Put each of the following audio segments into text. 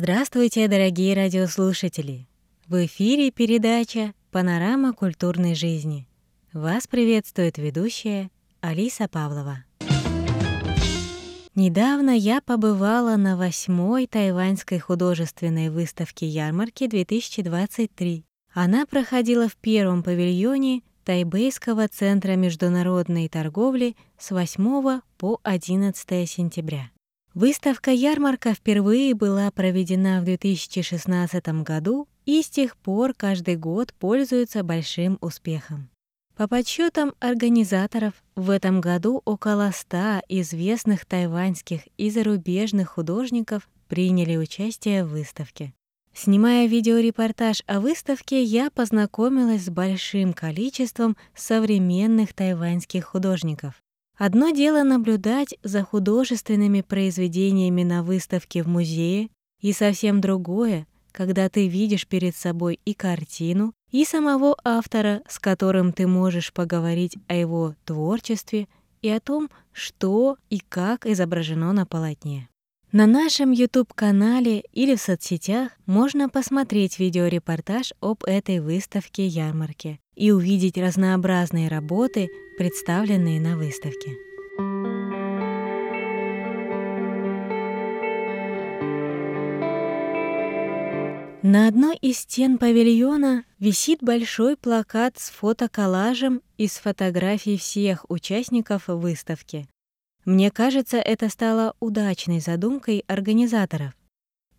Здравствуйте, дорогие радиослушатели! В эфире передача «Панорама культурной жизни». Вас приветствует ведущая Алиса Павлова. Недавно я побывала на восьмой тайваньской художественной выставке ярмарки 2023. Она проходила в первом павильоне Тайбэйского центра международной торговли с 8 по 11 сентября. Выставка-ярмарка впервые была проведена в 2016 году и с тех пор каждый год пользуется большим успехом. По подсчетам организаторов, в этом году около 100 известных тайваньских и зарубежных художников приняли участие в выставке. Снимая видеорепортаж о выставке, я познакомилась с большим количеством современных тайваньских художников. Одно дело наблюдать за художественными произведениями на выставке в музее, и совсем другое, когда ты видишь перед собой и картину, и самого автора, с которым ты можешь поговорить о его творчестве и о том, что и как изображено на полотне. На нашем YouTube-канале или в соцсетях можно посмотреть видеорепортаж об этой выставке-ярмарке и увидеть разнообразные работы, представленные на выставке. На одной из стен павильона висит большой плакат с фотоколлажем из фотографий всех участников выставки. Мне кажется, это стало удачной задумкой организаторов.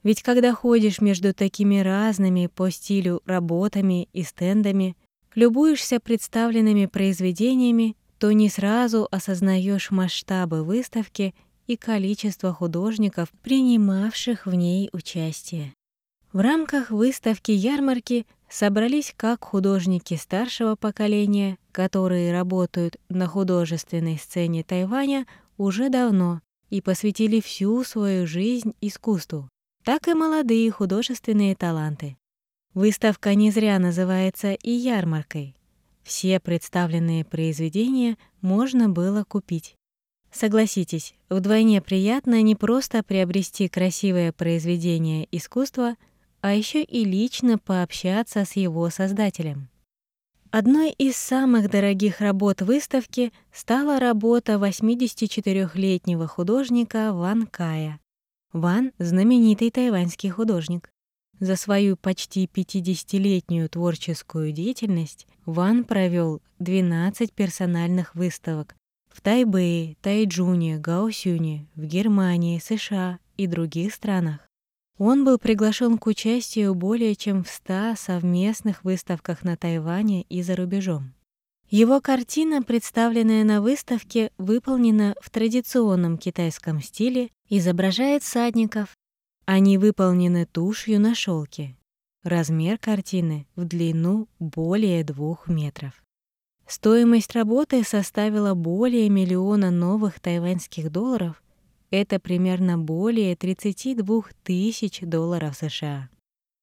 Ведь когда ходишь между такими разными по стилю работами и стендами, любуешься представленными произведениями, то не сразу осознаешь масштабы выставки и количество художников, принимавших в ней участие. В рамках выставки-ярмарки собрались как художники старшего поколения, которые работают на художественной сцене Тайваня уже давно и посвятили всю свою жизнь искусству, так и молодые художественные таланты. Выставка не зря называется и ярмаркой. Все представленные произведения можно было купить. Согласитесь, вдвойне приятно не просто приобрести красивое произведение искусства, а еще и лично пообщаться с его создателем. Одной из самых дорогих работ выставки стала работа 84-летнего художника Ван Кая. Ван — знаменитый тайваньский художник. За свою почти 50-летнюю творческую деятельность Ван провел 12 персональных выставок в Тайбэе, Тайджуне, Гаосюне, в Германии, США и других странах. Он был приглашен к участию более чем в 100 совместных выставках на Тайване и за рубежом. Его картина, представленная на выставке, выполнена в традиционном китайском стиле, изображает всадников, они выполнены тушью на шелке. Размер картины в длину более двух метров. Стоимость работы составила более миллиона новых тайваньских долларов. Это примерно более 32 тысяч долларов США.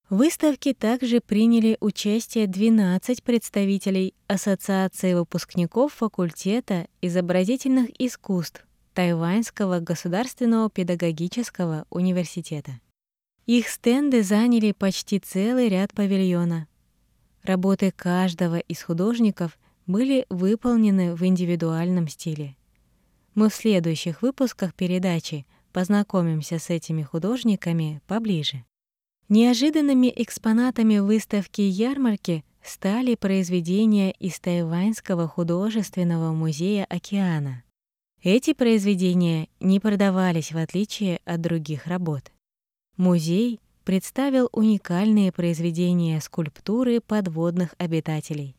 В выставке также приняли участие 12 представителей Ассоциации выпускников факультета изобразительных искусств Тайваньского государственного педагогического университета. Их стенды заняли почти целый ряд павильона. Работы каждого из художников были выполнены в индивидуальном стиле. Мы в следующих выпусках передачи познакомимся с этими художниками поближе. Неожиданными экспонатами выставки ярмарки стали произведения из Тайваньского художественного музея океана — эти произведения не продавались в отличие от других работ. Музей представил уникальные произведения скульптуры подводных обитателей.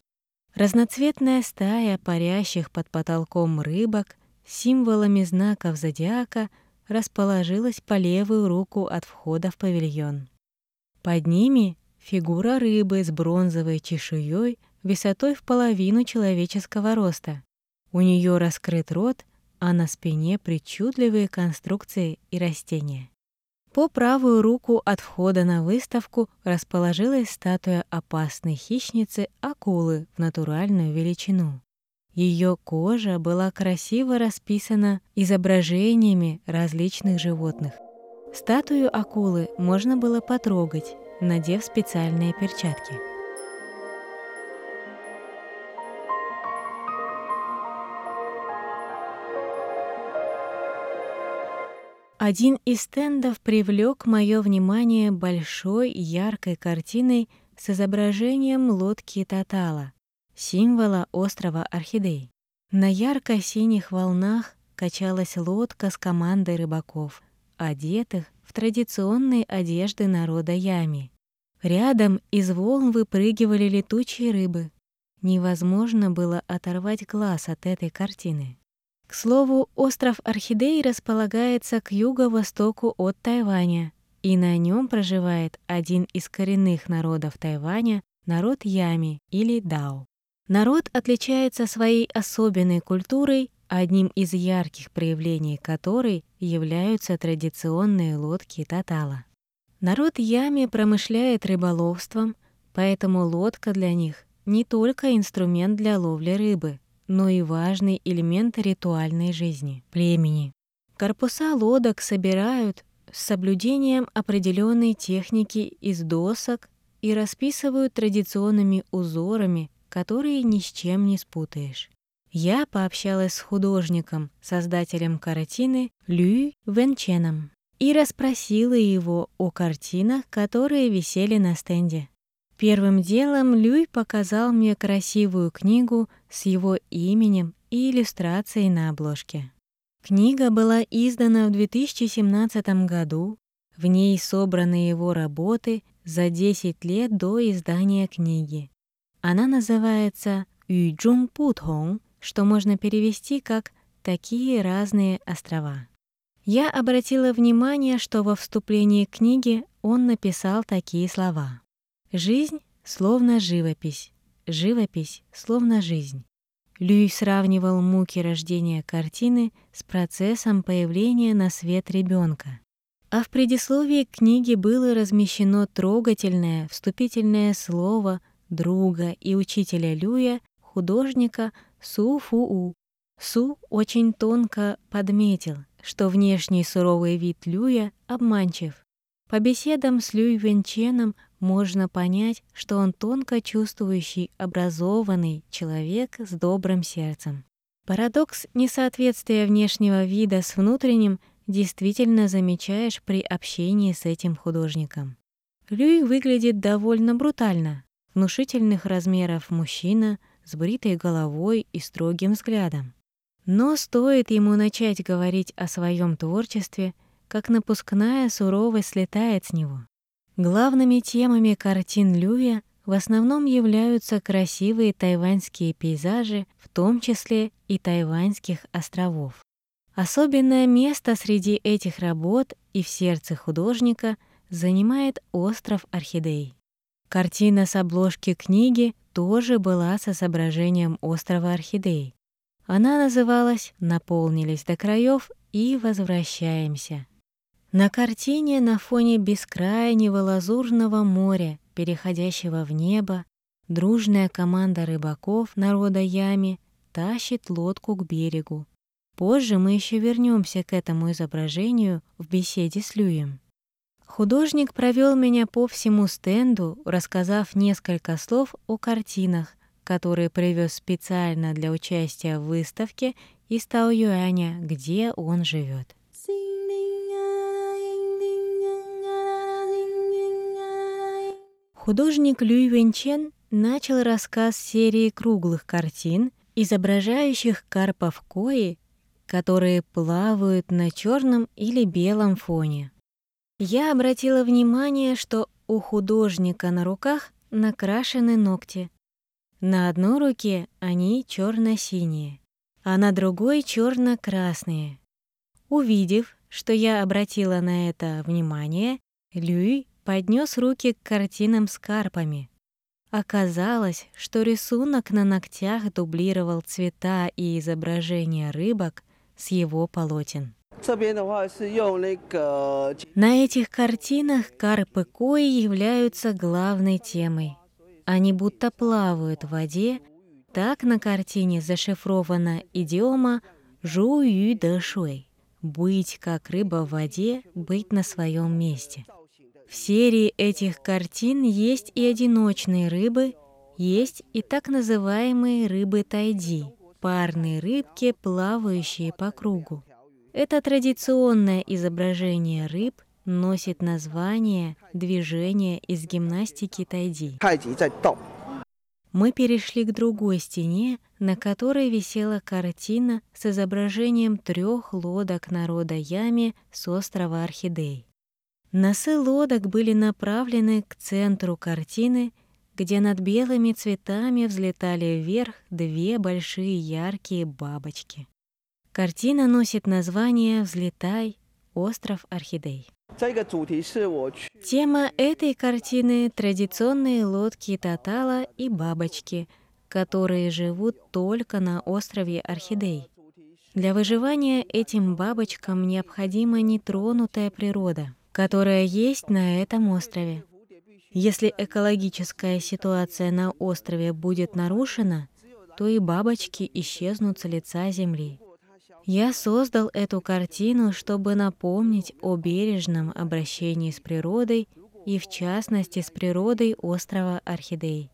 Разноцветная стая парящих под потолком рыбок символами знаков зодиака расположилась по левую руку от входа в павильон. Под ними фигура рыбы с бронзовой чешуей высотой в половину человеческого роста. У нее раскрыт рот, а на спине причудливые конструкции и растения. По правую руку от входа на выставку расположилась статуя опасной хищницы акулы в натуральную величину. Ее кожа была красиво расписана изображениями различных животных. Статую акулы можно было потрогать, надев специальные перчатки. Один из стендов привлек мое внимание большой яркой картиной с изображением лодки Татала, символа острова Орхидей. На ярко-синих волнах качалась лодка с командой рыбаков, одетых в традиционные одежды народа Ями. Рядом из волн выпрыгивали летучие рыбы. Невозможно было оторвать глаз от этой картины. К слову, остров Орхидей располагается к юго-востоку от Тайваня, и на нем проживает один из коренных народов Тайваня, народ Ями или Дао. Народ отличается своей особенной культурой, одним из ярких проявлений которой являются традиционные лодки Татала. Народ Ями промышляет рыболовством, поэтому лодка для них не только инструмент для ловли рыбы, но и важный элемент ритуальной жизни племени. Корпуса лодок собирают с соблюдением определенной техники из досок и расписывают традиционными узорами, которые ни с чем не спутаешь. Я пообщалась с художником, создателем картины Лю Венченом и расспросила его о картинах, которые висели на стенде. Первым делом Люй показал мне красивую книгу с его именем и иллюстрацией на обложке. Книга была издана в 2017 году. В ней собраны его работы за 10 лет до издания книги. Она называется «Юджун Путхong», что можно перевести как «такие разные острова». Я обратила внимание, что во вступлении к книге он написал такие слова. Жизнь словно живопись, живопись словно жизнь. Люй сравнивал муки рождения картины с процессом появления на свет ребенка. А в предисловии к книге было размещено трогательное вступительное слово друга и учителя Люя, художника Су Фуу. Су очень тонко подметил, что внешний суровый вид Люя обманчив. По беседам с Люй Венченом можно понять, что он тонко чувствующий, образованный человек с добрым сердцем. Парадокс несоответствия внешнего вида с внутренним действительно замечаешь при общении с этим художником. Люй выглядит довольно брутально. Внушительных размеров мужчина с бритой головой и строгим взглядом. Но стоит ему начать говорить о своем творчестве, как напускная суровость слетает с него. Главными темами картин Люя в основном являются красивые тайваньские пейзажи, в том числе и тайваньских островов. Особенное место среди этих работ и в сердце художника занимает остров Орхидей. Картина с обложки книги тоже была с изображением острова Орхидей. Она называлась «Наполнились до краев и возвращаемся». На картине на фоне бескрайнего лазурного моря, переходящего в небо, дружная команда рыбаков народа Ями тащит лодку к берегу. Позже мы еще вернемся к этому изображению в беседе с Люем. Художник провел меня по всему стенду, рассказав несколько слов о картинах, которые привез специально для участия в выставке из Таоюаня, где он живет. Художник Люй Венчен начал рассказ серии круглых картин, изображающих карпов кои, которые плавают на черном или белом фоне. Я обратила внимание, что у художника на руках накрашены ногти. На одной руке они черно-синие, а на другой черно-красные. Увидев, что я обратила на это внимание, Люй поднес руки к картинам с карпами. Оказалось, что рисунок на ногтях дублировал цвета и изображения рыбок с его полотен. На этих картинах карпы кои являются главной темой. Они будто плавают в воде. Так на картине зашифрована идиома «жу ю де шуэй» — «быть как рыба в воде, быть на своем месте». В серии этих картин есть и одиночные рыбы, есть и так называемые рыбы тайди, парные рыбки, плавающие по кругу. Это традиционное изображение рыб носит название движения из гимнастики тайди. Мы перешли к другой стене, на которой висела картина с изображением трех лодок народа Ями с острова Орхидей. Носы лодок были направлены к центру картины, где над белыми цветами взлетали вверх две большие яркие бабочки. Картина носит название «Взлетай. Остров Орхидей». Тема этой картины — традиционные лодки Татала и бабочки, которые живут только на острове Орхидей. Для выживания этим бабочкам необходима нетронутая природа — которая есть на этом острове. Если экологическая ситуация на острове будет нарушена, то и бабочки исчезнут с лица земли. Я создал эту картину, чтобы напомнить о бережном обращении с природой и в частности с природой острова Орхидей.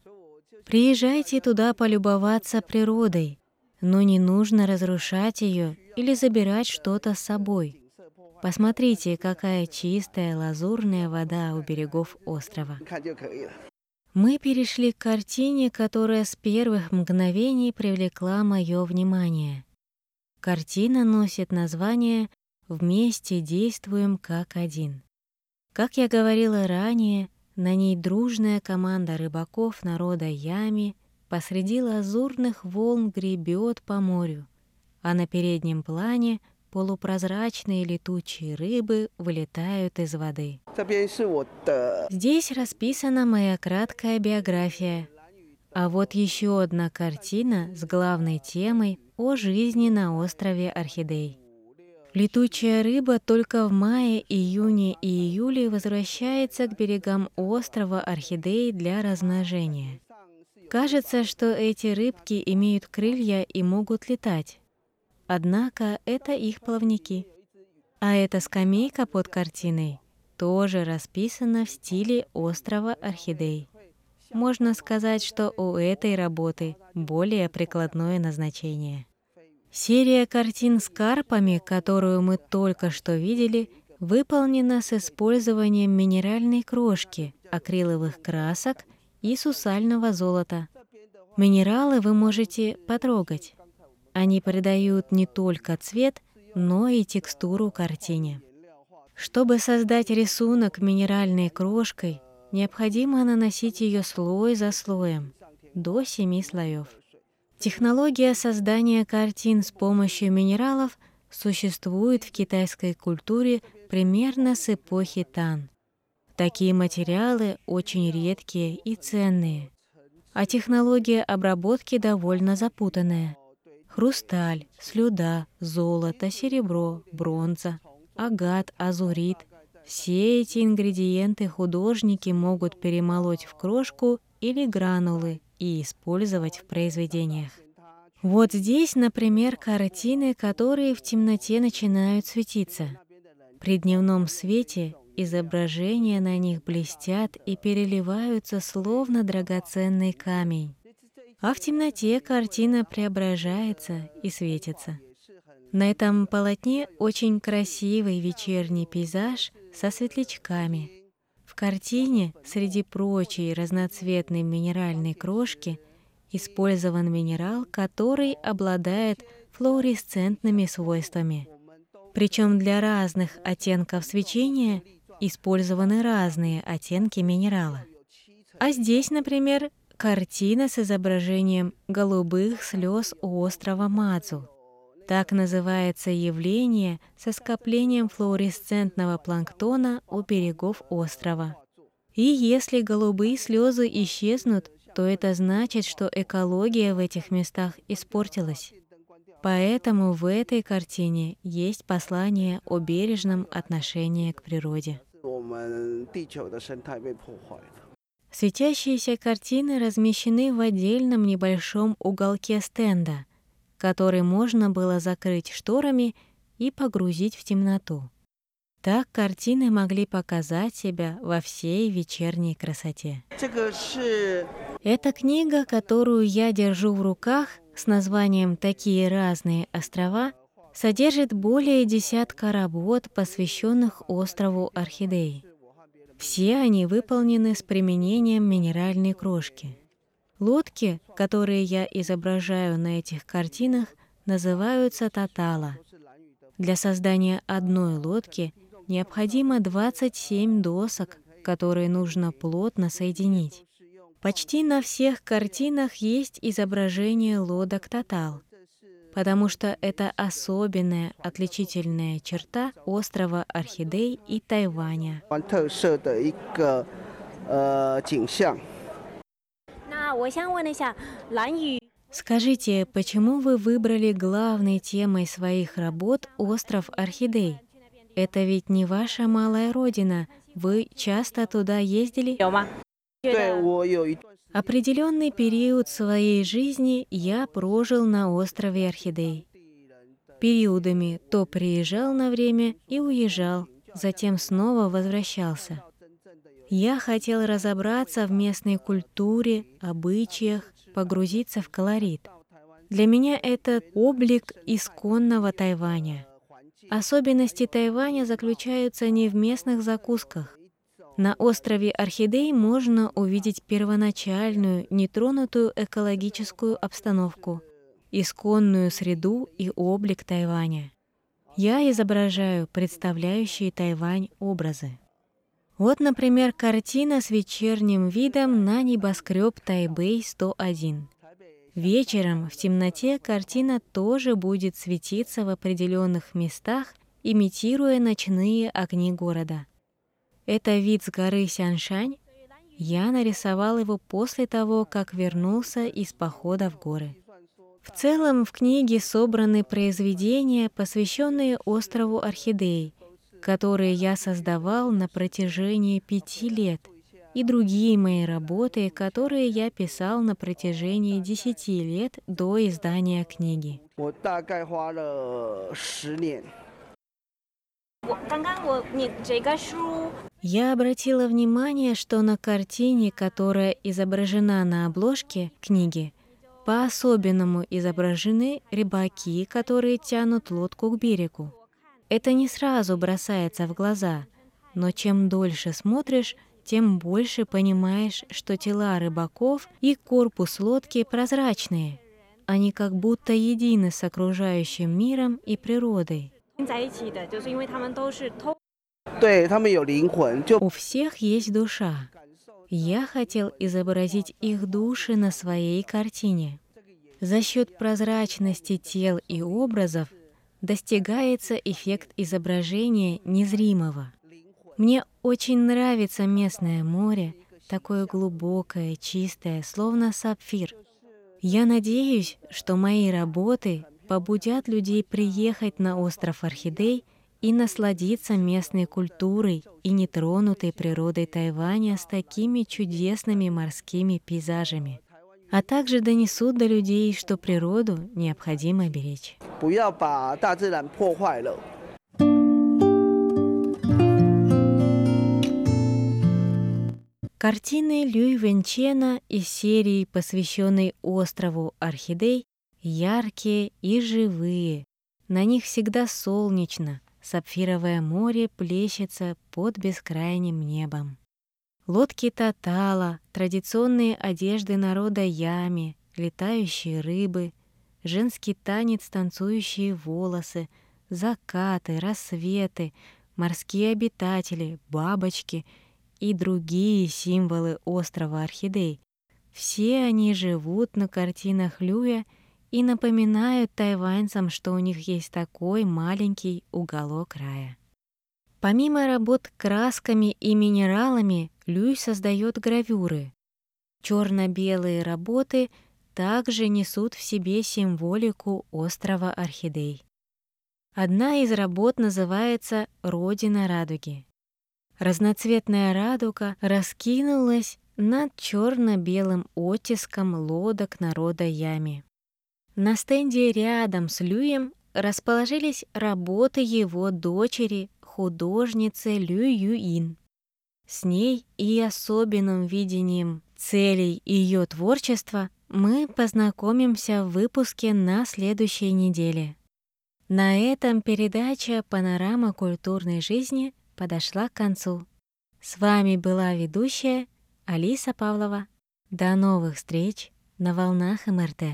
Приезжайте туда полюбоваться природой, но не нужно разрушать ее или забирать что-то с собой. Посмотрите, какая чистая лазурная вода у берегов острова. Мы перешли к картине, которая с первых мгновений привлекла мое внимание. Картина носит название «Вместе действуем как один». Как я говорила ранее, на ней дружная команда рыбаков народа Ями посреди лазурных волн гребет по морю, а на переднем плане — полупрозрачные летучие рыбы вылетают из воды. Здесь расписана моя краткая биография. А вот еще одна картина с главной темой о жизни на острове Орхидей. Летучая рыба только в мае, июне и июле возвращается к берегам острова Орхидей для размножения. Кажется, что эти рыбки имеют крылья и могут летать. Однако это их плавники. А эта скамейка под картиной тоже расписана в стиле острова Орхидей. Можно сказать, что у этой работы более прикладное назначение. Серия картин с карпами, которую мы только что видели, выполнена с использованием минеральной крошки, акриловых красок и сусального золота. Минералы вы можете потрогать. Они придают не только цвет, но и текстуру картине. Чтобы создать рисунок минеральной крошкой, необходимо наносить ее слой за слоем, до семи слоев. Технология создания картин с помощью минералов существует в китайской культуре примерно с эпохи Тан. Такие материалы очень редкие и ценные, а технология обработки довольно запутанная. Хрусталь, слюда, золото, серебро, бронза, агат, азурит. Все эти ингредиенты художники могут перемолоть в крошку или гранулы и использовать в произведениях. Вот здесь, например, картины, которые в темноте начинают светиться. При дневном свете изображения на них блестят и переливаются словно драгоценный камень а в темноте картина преображается и светится. На этом полотне очень красивый вечерний пейзаж со светлячками. В картине среди прочей разноцветной минеральной крошки использован минерал, который обладает флуоресцентными свойствами. Причем для разных оттенков свечения использованы разные оттенки минерала. А здесь, например, Картина с изображением голубых слез у острова Мадзу. Так называется явление со скоплением флуоресцентного планктона у берегов острова. И если голубые слезы исчезнут, то это значит, что экология в этих местах испортилась. Поэтому в этой картине есть послание о бережном отношении к природе. Светящиеся картины размещены в отдельном небольшом уголке стенда, который можно было закрыть шторами и погрузить в темноту. Так картины могли показать себя во всей вечерней красоте. Эта книга, которую я держу в руках с названием «Такие разные острова», содержит более десятка работ, посвященных острову Орхидей. Все они выполнены с применением минеральной крошки. Лодки, которые я изображаю на этих картинах, называются татала. Для создания одной лодки необходимо 27 досок, которые нужно плотно соединить. Почти на всех картинах есть изображение лодок татал, потому что это особенная отличительная черта острова Орхидей и Тайваня. Скажите, почему вы выбрали главной темой своих работ остров Орхидей? Это ведь не ваша малая родина. Вы часто туда ездили? Определенный период своей жизни я прожил на острове Орхидей. Периодами то приезжал на время и уезжал, затем снова возвращался. Я хотел разобраться в местной культуре, обычаях, погрузиться в колорит. Для меня это облик исконного Тайваня. Особенности Тайваня заключаются не в местных закусках. На острове Орхидей можно увидеть первоначальную, нетронутую экологическую обстановку, исконную среду и облик Тайваня. Я изображаю представляющие Тайвань образы. Вот, например, картина с вечерним видом на небоскреб Тайбэй-101. Вечером в темноте картина тоже будет светиться в определенных местах, имитируя ночные огни города. Это вид с горы Сяншань. Я нарисовал его после того, как вернулся из похода в горы. В целом в книге собраны произведения, посвященные острову Орхидей, которые я создавал на протяжении пяти лет – и другие мои работы, которые я писал на протяжении 10 лет до издания книги. Я обратила внимание, что на картине, которая изображена на обложке книги, по-особенному изображены рыбаки, которые тянут лодку к берегу. Это не сразу бросается в глаза, но чем дольше смотришь, тем больше понимаешь, что тела рыбаков и корпус лодки прозрачные. Они как будто едины с окружающим миром и природой. У всех есть душа. Я хотел изобразить их души на своей картине. За счет прозрачности тел и образов достигается эффект изображения незримого. Мне очень нравится местное море, такое глубокое, чистое, словно сапфир. Я надеюсь, что мои работы побудят людей приехать на остров Орхидей и насладиться местной культурой и нетронутой природой Тайваня с такими чудесными морскими пейзажами, а также донесут до людей, что природу необходимо беречь. Картины Люй Венчена из серии, посвященной острову Орхидей, яркие и живые. На них всегда солнечно, сапфировое море плещется под бескрайним небом. Лодки Татала, традиционные одежды народа Ями, летающие рыбы, женский танец, танцующие волосы, закаты, рассветы, морские обитатели, бабочки — и другие символы острова Орхидей. Все они живут на картинах Люя и напоминают тайваньцам, что у них есть такой маленький уголок рая. Помимо работ красками и минералами, Люй создает гравюры. Черно-белые работы также несут в себе символику острова Орхидей. Одна из работ называется «Родина радуги». Разноцветная радуга раскинулась над черно-белым оттиском лодок народа Ями. На стенде рядом с Люем расположились работы его дочери, художницы Лю Юин. С ней и особенным видением целей ее творчества мы познакомимся в выпуске на следующей неделе. На этом передача «Панорама культурной жизни» подошла к концу. С вами была ведущая Алиса Павлова. До новых встреч на волнах МРТ.